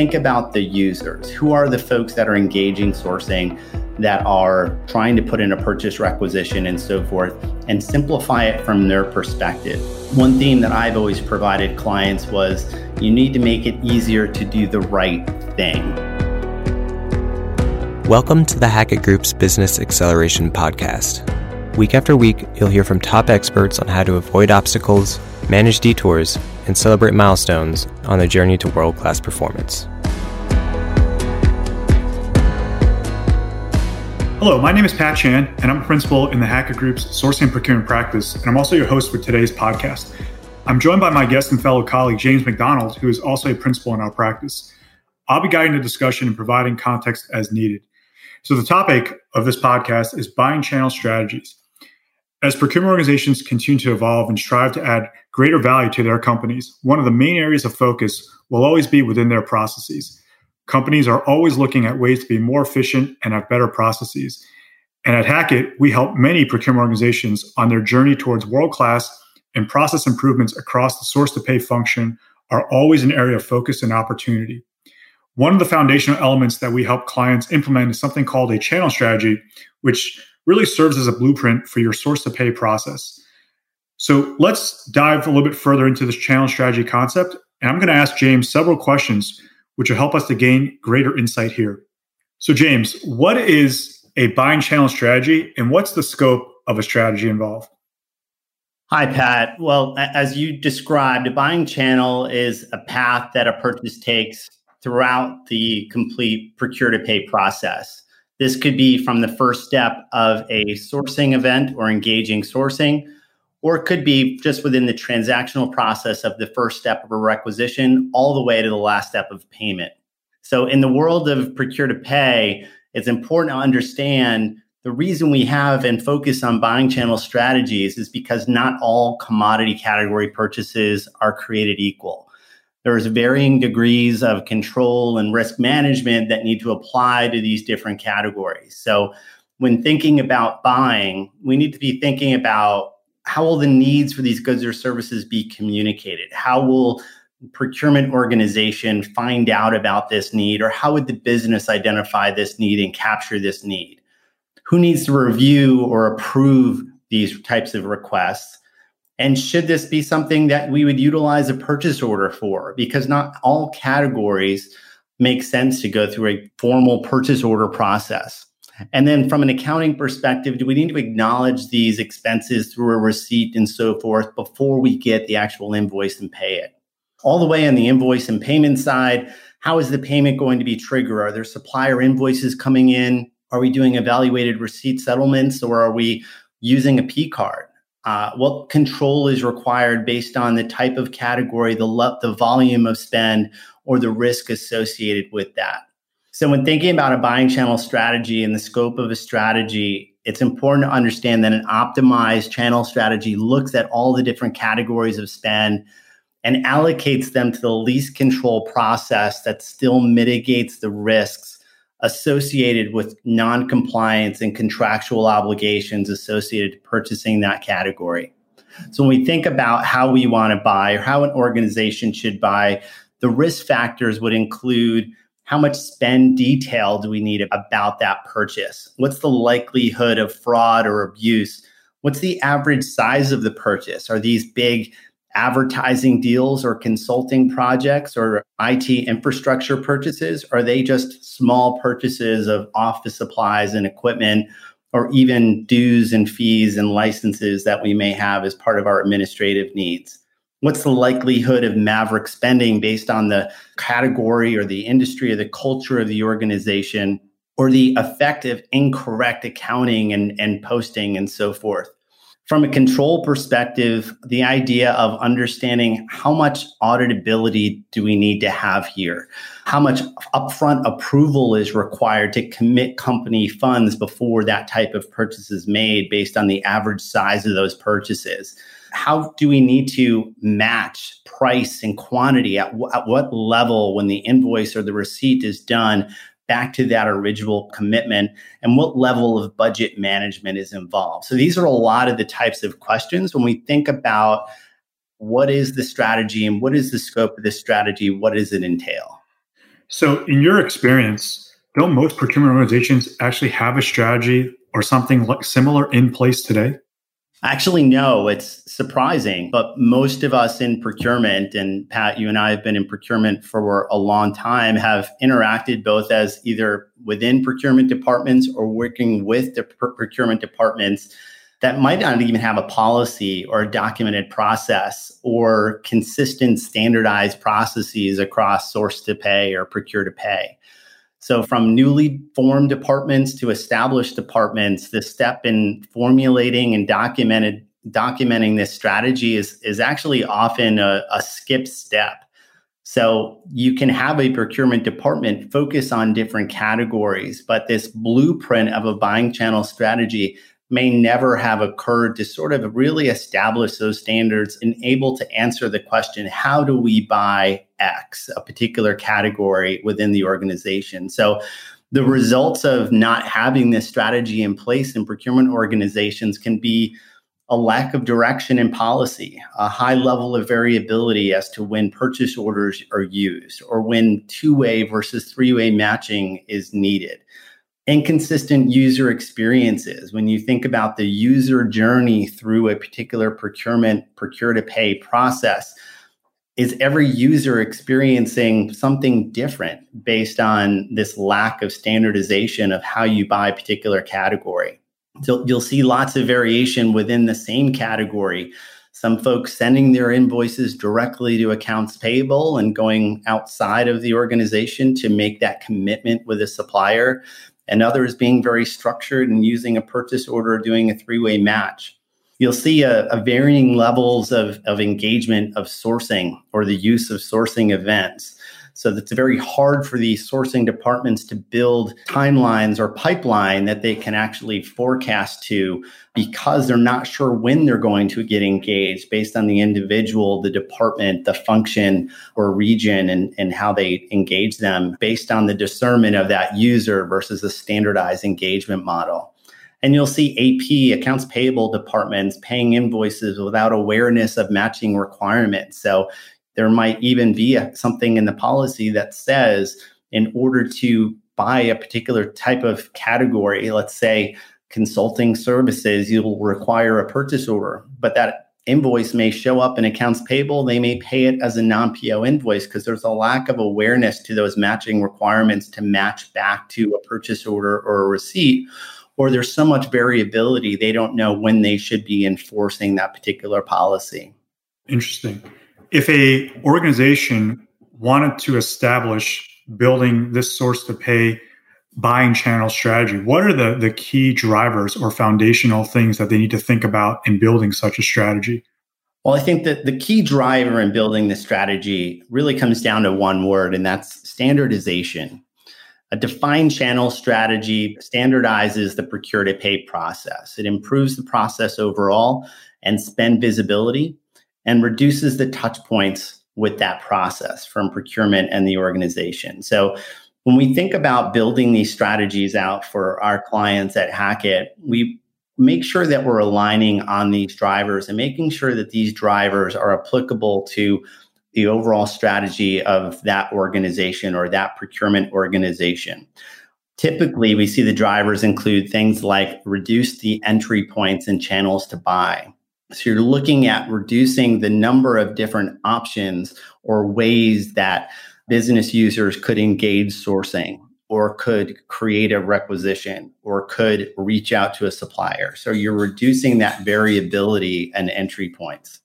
think about the users. Who are the folks that are engaging sourcing, that are trying to put in a purchase requisition and so forth, and simplify it from their perspective. One theme that I've always provided clients was you need to make it easier to do the right thing. Welcome to the Hackett Group's Business Acceleration Podcast. Week after week, you'll hear from top experts on how to avoid obstacles, manage detours, and celebrate milestones on the journey to world class performance. Hello, my name is Pat Chan, and I'm a principal in the Hackett Group's sourcing and procurement practice, and I'm also your host for today's podcast. I'm joined by my guest and fellow colleague, James McDonald, who is also a principal in our practice. I'll be guiding the discussion and providing context as needed. So, the topic of this podcast is buying channel strategies. As procurement organizations continue to evolve and strive to add greater value to their companies, one of the main areas of focus will always be within their processes. Companies are always looking at ways to be more efficient and have better processes. And at Hackett, we help many procurement organizations on their journey towards world class and process improvements across the source to pay function are always an area of focus and opportunity. One of the foundational elements that we help clients implement is something called a channel strategy, which really serves as a blueprint for your source to pay process. So let's dive a little bit further into this channel strategy concept. And I'm going to ask James several questions, which will help us to gain greater insight here. So, James, what is a buying channel strategy and what's the scope of a strategy involved? Hi, Pat. Well, as you described, a buying channel is a path that a purchase takes throughout the complete procure to pay process. This could be from the first step of a sourcing event or engaging sourcing, or it could be just within the transactional process of the first step of a requisition all the way to the last step of payment. So, in the world of procure to pay, it's important to understand the reason we have and focus on buying channel strategies is because not all commodity category purchases are created equal there's varying degrees of control and risk management that need to apply to these different categories. So, when thinking about buying, we need to be thinking about how will the needs for these goods or services be communicated? How will procurement organization find out about this need or how would the business identify this need and capture this need? Who needs to review or approve these types of requests? And should this be something that we would utilize a purchase order for? Because not all categories make sense to go through a formal purchase order process. And then from an accounting perspective, do we need to acknowledge these expenses through a receipt and so forth before we get the actual invoice and pay it? All the way on the invoice and payment side, how is the payment going to be triggered? Are there supplier invoices coming in? Are we doing evaluated receipt settlements or are we using a P card? uh, what control is required based on the type of category, the, le- the volume of spend, or the risk associated with that. So, when thinking about a buying channel strategy and the scope of a strategy, it's important to understand that an optimized channel strategy looks at all the different categories of spend and allocates them to the least control process that still mitigates the risks associated with non-compliance and contractual obligations associated to purchasing that category. So when we think about how we want to buy or how an organization should buy, the risk factors would include how much spend detail do we need about that purchase? What's the likelihood of fraud or abuse? What's the average size of the purchase? Are these big advertising deals or consulting projects or IT infrastructure purchases? Are they just small purchases of office supplies and equipment or even dues and fees and licenses that we may have as part of our administrative needs? What's the likelihood of maverick spending based on the category or the industry or the culture of the organization or the effect of incorrect accounting and, and posting and so forth? from a control perspective, the idea of understanding how much auditability do we need to have here? How much upfront approval is required to commit company funds before that type of purchase is made based on the average size of those purchases? How do we need to match price and quantity at, w- at what level when the invoice or the receipt is done back to that original commitment and what level of budget management is involved. So these are a lot of the types of questions when we think about what is the strategy and what is the scope of the strategy? What does it entail? So, in your experience, don't most procurement organizations actually have a strategy or something like similar in place today? Actually, no, it's surprising. But most of us in procurement, and Pat, you and I have been in procurement for a long time, have interacted both as either within procurement departments or working with the procurement departments that might not even have a policy or a documented process or consistent standardized processes across source to pay or procure to pay. So, from newly formed departments to established departments, the step in formulating and documented documenting this strategy is is actually often a, a skip step. So you can have a procurement department focus on different categories, but this blueprint of a buying channel strategy may never have occurred to sort of really establish those standards and able to answer the question how do we buy X, a particular category within the organization? So, the results of not having this strategy in place in procurement organizations can be a lack of direction in policy, a high level of variability as to when purchase orders are used or when two way versus three way matching is needed inconsistent user experiences. When you think about the user journey through a particular procurement procure to pay process is every user experiencing something different based on this lack of standardization of how you buy a particular category? So you'll see lots of variation within the same category. Some folks sending their invoices directly to accounts payable and going outside of the organization to make that commitment with a supplier and others being very structured and using a purchase order, or doing a three way match. You'll see a, a varying levels of, of engagement of sourcing or the use of sourcing events. So it's very hard for these sourcing departments to build timelines or pipeline that they can actually forecast to because they're not sure when they're going to get engaged based on the individual, the department, the function or region, and, and how they engage them based on the discernment of that user versus a standardized engagement model. And you'll see AP, accounts payable departments, paying invoices without awareness of matching requirements. So there might even be a, something in the policy that says in order to buy a particular type of category, let's say consulting services, you'll require a purchase order, but that invoice may show up in accounts payable. They may pay it as a non PO invoice because there's a lack of awareness to those matching requirements to match back to a purchase order or a receipt. Or there's so much variability, they don't know when they should be enforcing that particular policy. Interesting if a organization wanted to establish building this source to pay buying channel strategy what are the, the key drivers or foundational things that they need to think about in building such a strategy? Well i think that the key driver in building the strategy really comes down to one word and that's standardization. A defined channel strategy standardizes the procure to pay process. It improves the process overall and spend visibility and reduces the touch points with that process from procurement and the organization. So when we think about building these strategies out for our clients at Hackett, we make sure that we're aligning on these drivers and making sure that these drivers are applicable to the overall strategy of that organization or that procurement organization. Typically, we see the drivers include things like reduce the entry points and channels to buy, so you're looking at reducing the number of different options or ways that business users could engage sourcing or could create a requisition or could reach out to a supplier. So you're reducing that variability and entry points.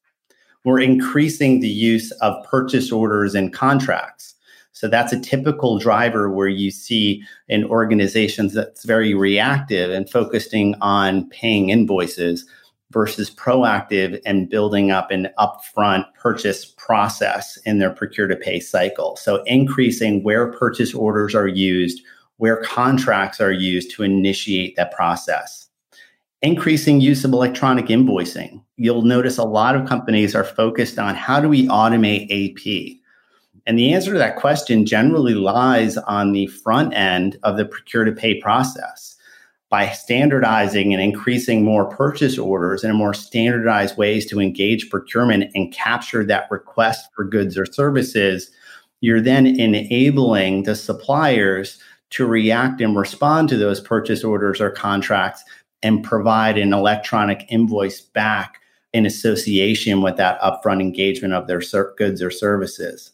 We're increasing the use of purchase orders and contracts. So that's a typical driver where you see in organizations that's very reactive and focusing on paying invoices versus proactive and building up an upfront purchase process in their procure to pay cycle. So, increasing where purchase orders are used, where contracts are used to initiate that process. Increasing use of electronic invoicing. You'll notice a lot of companies are focused on how do we automate AP? And the answer to that question generally lies on the front end of the procure to pay process by standardizing and increasing more purchase orders and more standardized ways to engage procurement and capture that request for goods or services, you're then enabling the suppliers to react and respond to those purchase orders or contracts and provide an electronic invoice back in association with that upfront engagement of their goods or services.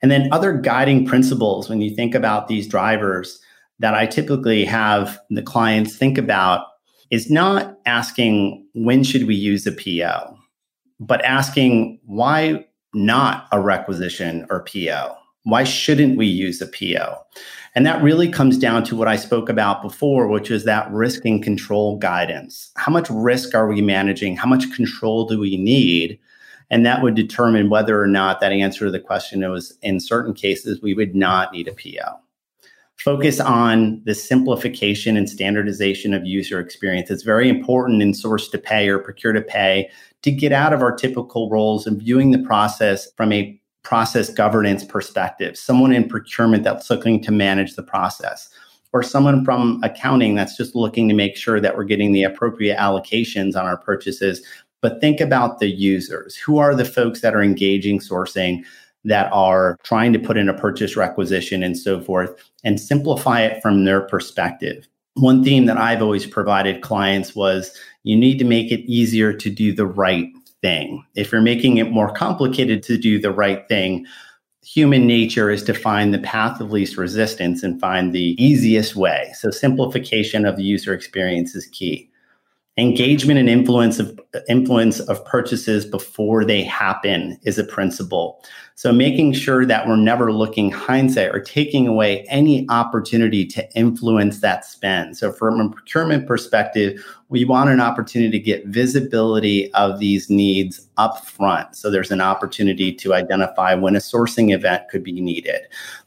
And then other guiding principles when you think about these drivers that I typically have the clients think about is not asking when should we use a PO, but asking why not a requisition or PO? Why shouldn't we use a PO? And that really comes down to what I spoke about before, which is that risk and control guidance. How much risk are we managing? How much control do we need? And that would determine whether or not that answer to the question was in certain cases, we would not need a PO. Focus on the simplification and standardization of user experience. It's very important in source to pay or procure to pay to get out of our typical roles and viewing the process from a process governance perspective, someone in procurement that's looking to manage the process, or someone from accounting that's just looking to make sure that we're getting the appropriate allocations on our purchases. But think about the users. Who are the folks that are engaging sourcing? That are trying to put in a purchase requisition and so forth and simplify it from their perspective. One theme that I've always provided clients was you need to make it easier to do the right thing. If you're making it more complicated to do the right thing, human nature is to find the path of least resistance and find the easiest way. So simplification of the user experience is key engagement and influence of influence of purchases before they happen is a principle. So making sure that we're never looking hindsight or taking away any opportunity to influence that spend. So from a procurement perspective we want an opportunity to get visibility of these needs up front so there's an opportunity to identify when a sourcing event could be needed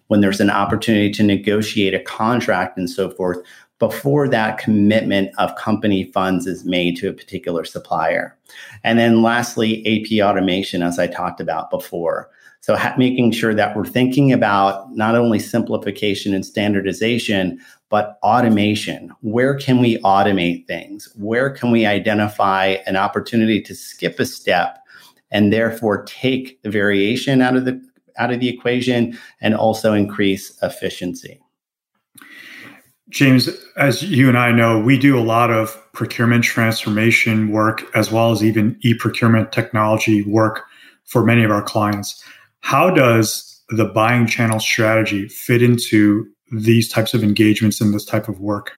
when there's an opportunity to negotiate a contract and so forth before that commitment of company funds is made to a particular supplier. And then lastly, AP automation, as I talked about before. So ha- making sure that we're thinking about not only simplification and standardization, but automation. Where can we automate things? Where can we identify an opportunity to skip a step and therefore take the variation out of the out of the equation and also increase efficiency? James, as you and I know, we do a lot of procurement transformation work as well as even e procurement technology work for many of our clients. How does the buying channel strategy fit into these types of engagements and this type of work?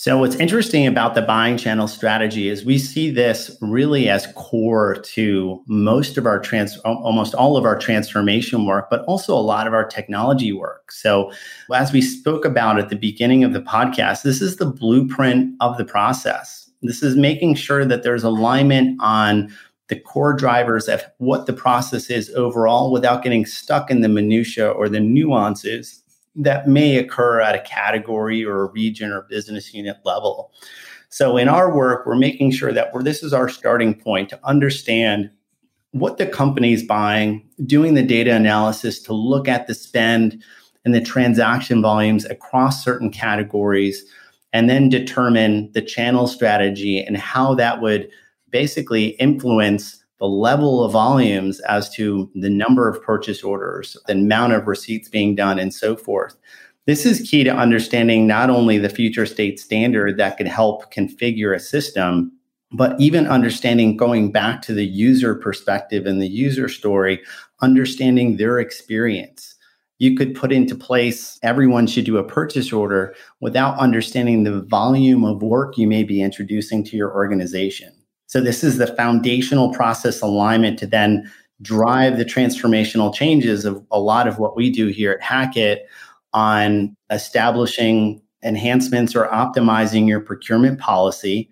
So, what's interesting about the buying channel strategy is we see this really as core to most of our trans, almost all of our transformation work, but also a lot of our technology work. So, as we spoke about at the beginning of the podcast, this is the blueprint of the process. This is making sure that there's alignment on the core drivers of what the process is overall without getting stuck in the minutia or the nuances that may occur at a category or a region or business unit level. So in our work, we're making sure that we're, this is our starting point to understand what the company is buying, doing the data analysis to look at the spend and the transaction volumes across certain categories, and then determine the channel strategy and how that would basically influence the level of volumes as to the number of purchase orders, the amount of receipts being done, and so forth. This is key to understanding not only the future state standard that can help configure a system, but even understanding going back to the user perspective and the user story, understanding their experience. You could put into place everyone should do a purchase order without understanding the volume of work you may be introducing to your organization. So this is the foundational process alignment to then drive the transformational changes of a lot of what we do here at Hackett on establishing enhancements or optimizing your procurement policy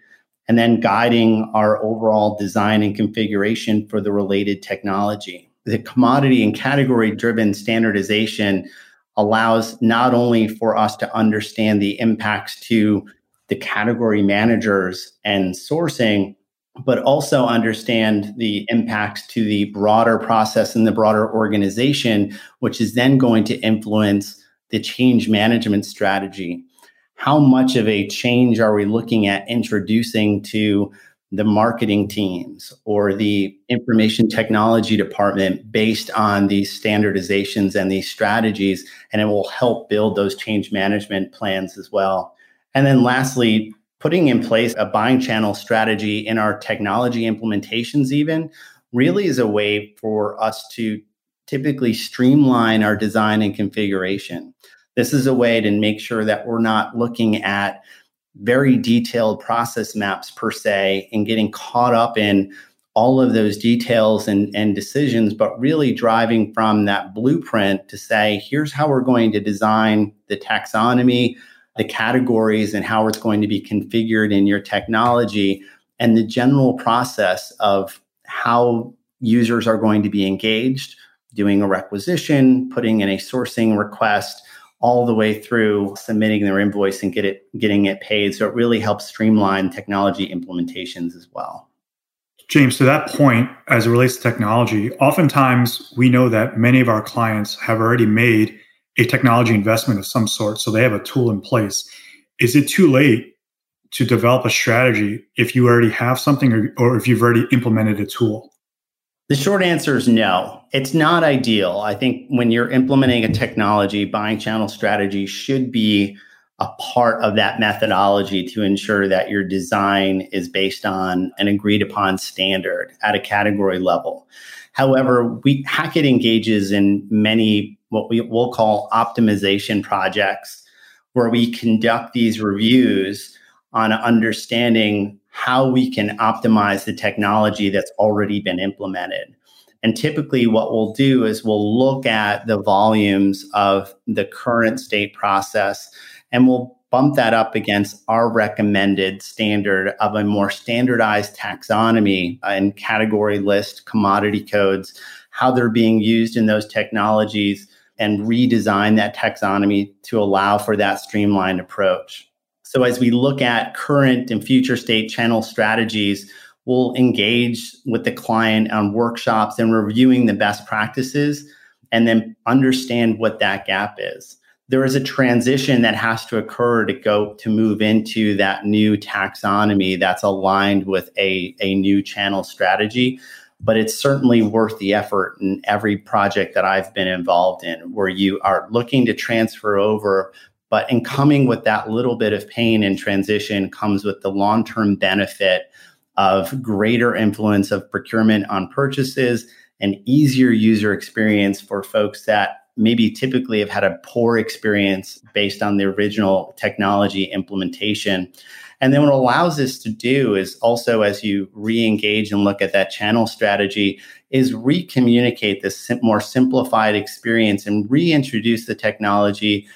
and then guiding our overall design and configuration for the related technology. The commodity and category driven standardization allows not only for us to understand the impacts to the category managers and sourcing, but also understand the impact to the broader process and the broader organization, which is then going to influence the change management strategy. How much of a change are we looking at introducing to the marketing teams or the information technology department based on these standardizations and these strategies. And it will help build those change management plans as well. And then lastly, putting in place a buying channel strategy in our technology implementations, even really is a way for us to typically streamline our design and configuration. This is a way to make sure that we're not looking at very detailed process maps per se and getting caught up in all of those details and, and decisions, but really driving from that blueprint to say, here's how we're going to design the taxonomy, the categories, and how it's going to be configured in your technology, and the general process of how users are going to be engaged, doing a requisition, putting in a sourcing request, all the way through submitting their invoice and get it getting it paid. So it really helps streamline technology implementations as well. James, to that point, as it relates to technology, oftentimes we know that many of our clients have already made a technology investment of some sort. So they have a tool in place. Is it too late to develop a strategy if you already have something or, or if you've already implemented a tool? The short answer is no. It's not ideal. I think when you're implementing a technology, buying channel strategy should be a part of that methodology to ensure that your design is based on an agreed upon standard at a category level. However, we Hackett engages in many what we will call optimization projects where we conduct these reviews on understanding how we can optimize the technology that's already been implemented. And typically, what we'll do is we'll look at the volumes of the current state process and we'll bump that up against our recommended standard of a more standardized taxonomy and category list, commodity codes, how they're being used in those technologies, and redesign that taxonomy to allow for that streamlined approach. So as we look at current and future state channel strategies, we'll engage with the client on workshops and reviewing the best practices and then understand what that gap is. There is a transition that has to occur to go to move into that new taxonomy that's aligned with a, a new channel strategy. But it's certainly worth the effort in every project that I've been involved in where you are looking to transfer over but in coming with that little bit of pain and transition comes with the long term benefit of greater influence of procurement on purchases and easier user experience for folks that maybe typically have had a poor experience based on the original technology implementation. And then what allows us to do is also, as you re-engage and look at that channel strategy, is re-communicate this more simplified experience and reintroduce the technology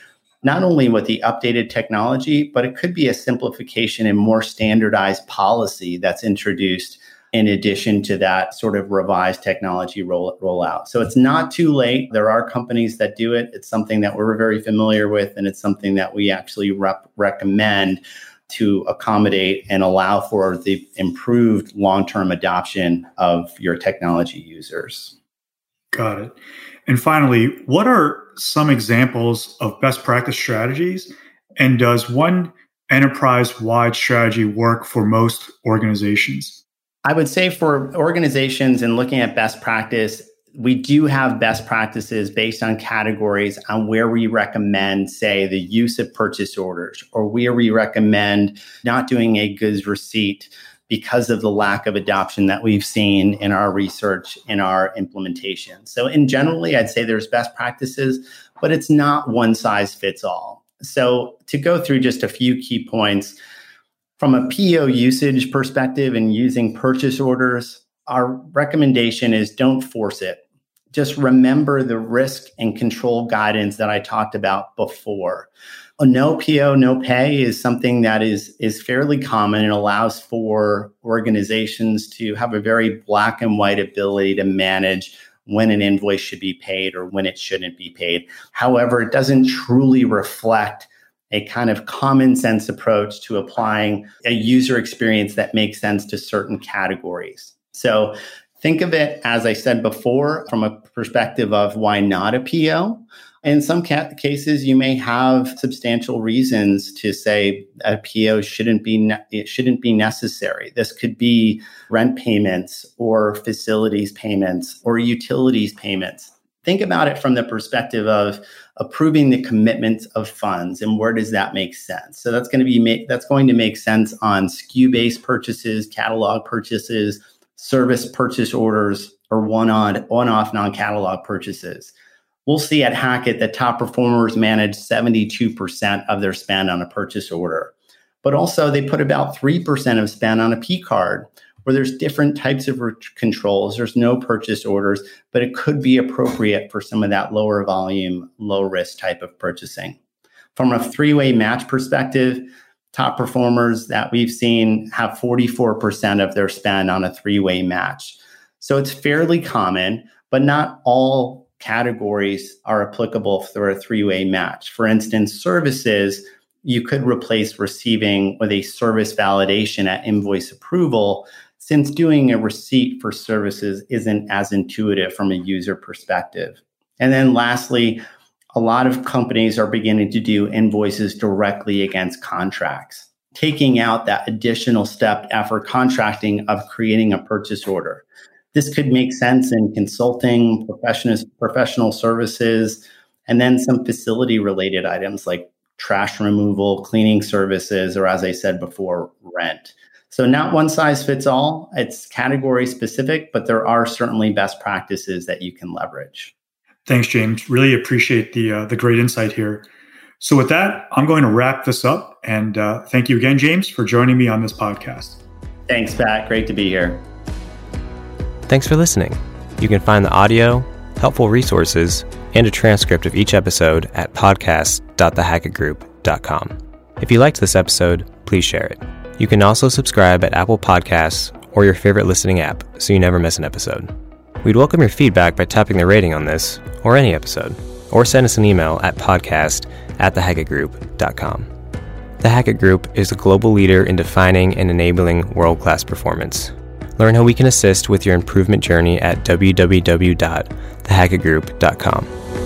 not only with the updated technology, but it could be a simplification and more standardized policy that's introduced in addition to that sort of revised technology roll, rollout. So it's not too late. There are companies that do it. It's something that we're very familiar with, and it's something that we actually rep- recommend to accommodate and allow for the improved long term adoption of your technology users. Got it. And finally, what are some examples of best practice strategies? And does one enterprise wide strategy work for most organizations? I would say for organizations and looking at best practice, we do have best practices based on categories on where we recommend, say, the use of purchase orders or where we recommend not doing a goods receipt because of the lack of adoption that we've seen in our research in our implementation. So, in generally, I'd say there's best practices, but it's not one size fits all. So, to go through just a few key points from a PO usage perspective and using purchase orders, our recommendation is don't force it. Just remember the risk and control guidance that I talked about before a no PO, no pay is something that is is fairly common and allows for organizations to have a very black and white ability to manage when an invoice should be paid or when it shouldn't be paid. However, it doesn't truly reflect a kind of common sense approach to applying a user experience that makes sense to certain categories. So think of it, as I said before, from a perspective of why not a PO In some ca- cases, you may have substantial reasons to say a PO shouldn't be ne- it shouldn't be necessary. This could be rent payments or facilities payments or utilities payments. Think about it from the perspective of approving the commitments of funds and where does that make sense? So that's going to be make, that's going to make sense on SKU based purchases, catalog purchases, service purchase orders, or one on one off non catalog purchases we'll see at Hackett that top performers manage 72% of their spend on a purchase order. But also, they put about 3% of spend on a P card, where there's different types of controls. There's no purchase orders, but it could be appropriate for some of that lower volume, low risk type of purchasing. From a three way match perspective, top performers that we've seen have 44% of their spend on a three way match. So it's fairly common, but not all categories are applicable for a three way match. For instance, services, you could replace receiving with a service validation at invoice approval, since doing a receipt for services isn't as intuitive from a user perspective. And then lastly, a lot of companies are beginning to do invoices directly against contracts, taking out that additional step after contracting of creating a purchase order. This could make sense in consulting, professional, professional services, and then some facility related items like trash removal, cleaning services, or as I said before, rent. So, not one size fits all. It's category specific, but there are certainly best practices that you can leverage. Thanks, James. Really appreciate the uh, the great insight here. So, with that, I'm going to wrap this up. And uh, thank you again, James, for joining me on this podcast. Thanks, Pat. Great to be here. Thanks for listening. You can find the audio, helpful resources, and a transcript of each episode at podcast.thehackettgroup.com. If you liked this episode, please share it. You can also subscribe at Apple Podcasts or your favorite listening app so you never miss an episode. We'd welcome your feedback by tapping the rating on this or any episode, or send us an email at podcast at thehackettgroup.com. The Hackett Group is a global leader in defining and enabling world class performance. Learn how we can assist with your improvement journey at www.thehackettgroup.com.